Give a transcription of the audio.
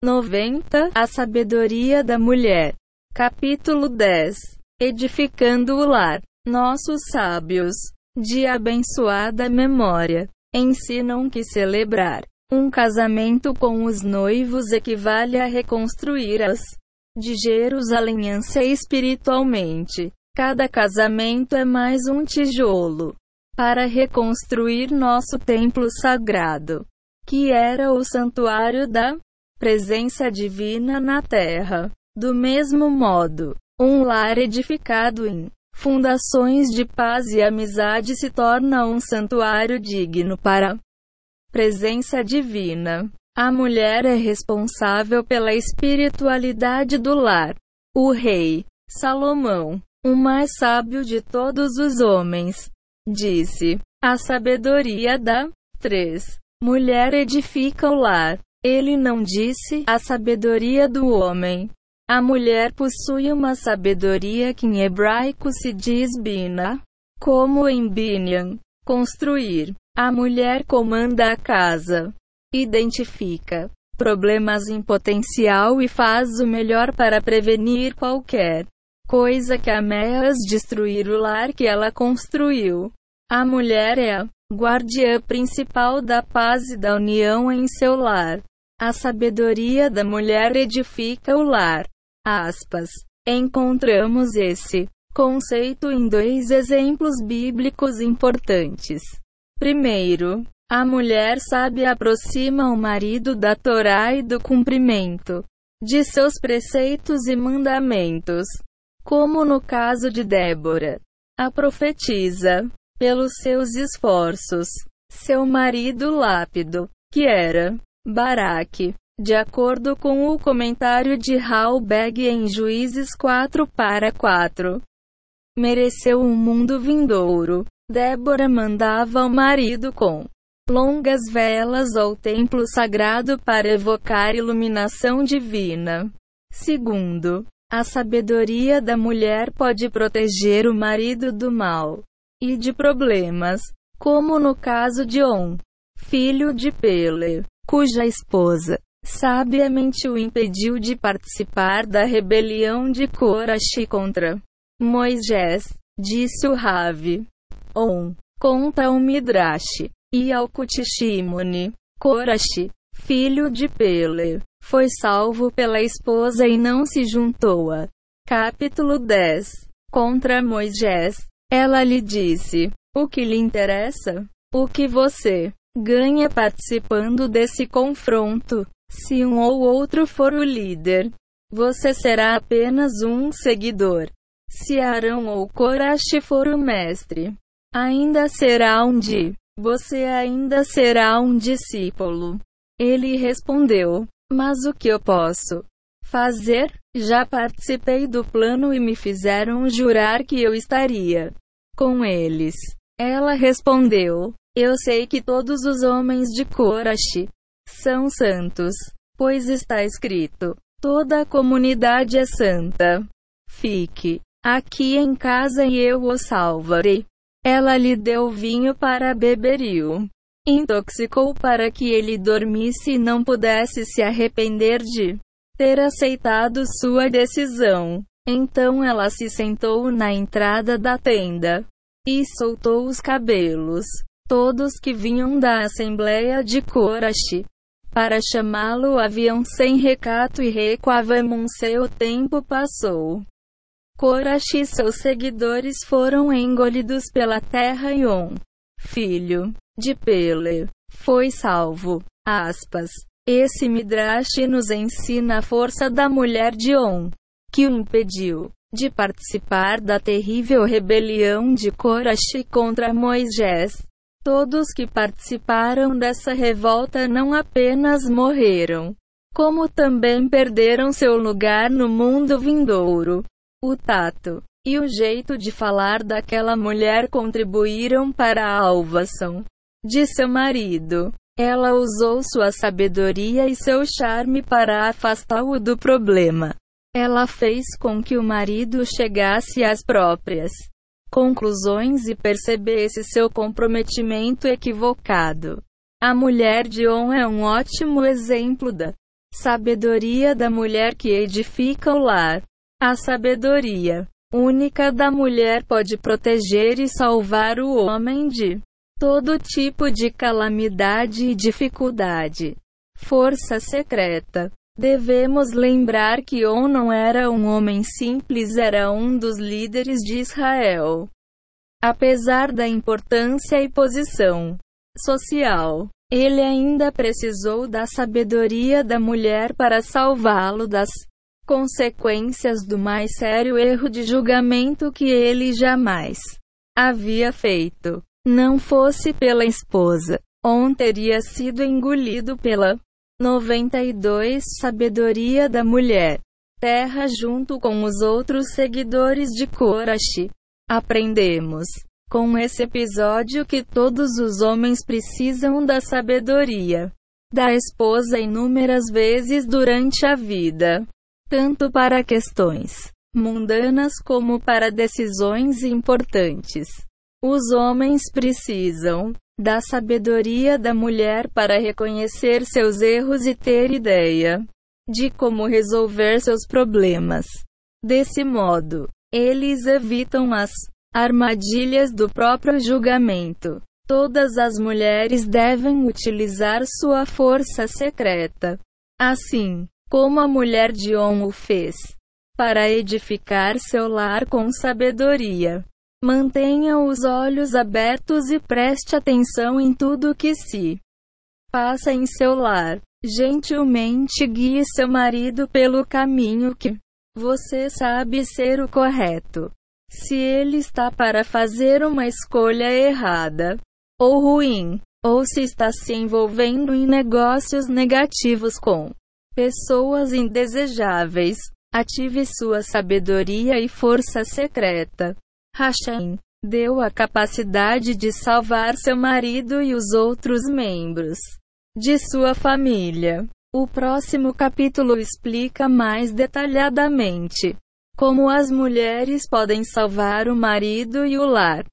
90 A sabedoria da mulher. Capítulo 10 Edificando o lar. Nossos sábios, de abençoada memória, ensinam que celebrar um casamento com os noivos equivale a reconstruir as de Jerusalém espiritualmente. Cada casamento é mais um tijolo para reconstruir nosso templo sagrado, que era o santuário da presença divina na terra. Do mesmo modo, um lar edificado em fundações de paz e amizade se torna um santuário digno para a presença divina. A mulher é responsável pela espiritualidade do lar. O rei Salomão, o mais sábio de todos os homens, disse: A sabedoria da 3. Mulher edifica o lar. Ele não disse a sabedoria do homem. A mulher possui uma sabedoria que em hebraico se diz bina, como em binyan, construir. A mulher comanda a casa, identifica problemas em potencial e faz o melhor para prevenir qualquer coisa que ameaça destruir o lar que ela construiu. A mulher é a guardiã principal da paz e da união em seu lar. A sabedoria da mulher edifica o lar. Aspas. Encontramos esse conceito em dois exemplos bíblicos importantes. Primeiro, a mulher sábia aproxima o marido da Torá e do cumprimento de seus preceitos e mandamentos, como no caso de Débora, a profetisa, pelos seus esforços. Seu marido lápido, que era Baraque, de acordo com o comentário de Halberg em Juízes 4 para 4, mereceu um mundo vindouro. Débora mandava o marido com longas velas ao templo sagrado para evocar iluminação divina. Segundo, a sabedoria da mulher pode proteger o marido do mal e de problemas, como no caso de On, filho de Pele, cuja esposa sabiamente o impediu de participar da rebelião de Corashi contra Moisés, disse o Ravi. On, conta o Midrash, e ao Kutishimuni, Corashi, filho de Pele, foi salvo pela esposa e não se juntou a. Capítulo 10 Contra Moisés, ela lhe disse: O que lhe interessa? O que você ganha participando desse confronto? Se um ou outro for o líder, você será apenas um seguidor. Se Arão ou Corache for o mestre, ainda será um de. Você ainda será um discípulo. Ele respondeu: Mas o que eu posso fazer? Já participei do plano e me fizeram jurar que eu estaria com eles. Ela respondeu: Eu sei que todos os homens de Corache são santos, pois está escrito: toda a comunidade é santa. Fique aqui em casa e eu o salvarei. Ela lhe deu vinho para beberiu. Intoxicou para que ele dormisse e não pudesse se arrepender de ter aceitado sua decisão. Então ela se sentou na entrada da tenda e soltou os cabelos, todos que vinham da assembleia de Corache. Para chamá-lo haviam sem recato e recuavam seu tempo passou. Corache e seus seguidores foram engolidos pela terra e On, filho de Pele, foi salvo. Aspas. Esse Midrash nos ensina a força da mulher de On, que o impediu de participar da terrível rebelião de Corache contra Moisés. Todos que participaram dessa revolta não apenas morreram, como também perderam seu lugar no mundo vindouro. O tato e o jeito de falar daquela mulher contribuíram para a alvação de seu marido. Ela usou sua sabedoria e seu charme para afastá-lo do problema. Ela fez com que o marido chegasse às próprias conclusões e percebesse seu comprometimento equivocado. A mulher de On é um ótimo exemplo da Sabedoria da mulher que edifica o lar. A sabedoria única da mulher pode proteger e salvar o homem de todo tipo de calamidade e dificuldade. Força secreta. Devemos lembrar que On não era um homem simples, era um dos líderes de Israel. Apesar da importância e posição social, ele ainda precisou da sabedoria da mulher para salvá-lo das consequências do mais sério erro de julgamento que ele jamais havia feito. Não fosse pela esposa, On teria sido engolido pela 92 Sabedoria da Mulher. Terra junto com os outros seguidores de Korashi. Aprendemos com esse episódio que todos os homens precisam da sabedoria da esposa inúmeras vezes durante a vida tanto para questões mundanas como para decisões importantes. Os homens precisam da sabedoria da mulher para reconhecer seus erros e ter ideia de como resolver seus problemas. Desse modo, eles evitam as armadilhas do próprio julgamento. Todas as mulheres devem utilizar sua força secreta. Assim, como a mulher de On o fez, para edificar seu lar com sabedoria. Mantenha os olhos abertos e preste atenção em tudo que se passa em seu lar. Gentilmente guie seu marido pelo caminho que você sabe ser o correto. Se ele está para fazer uma escolha errada ou ruim, ou se está se envolvendo em negócios negativos com pessoas indesejáveis. Ative sua sabedoria e força secreta. Hashem deu a capacidade de salvar seu marido e os outros membros de sua família. O próximo capítulo explica mais detalhadamente como as mulheres podem salvar o marido e o lar.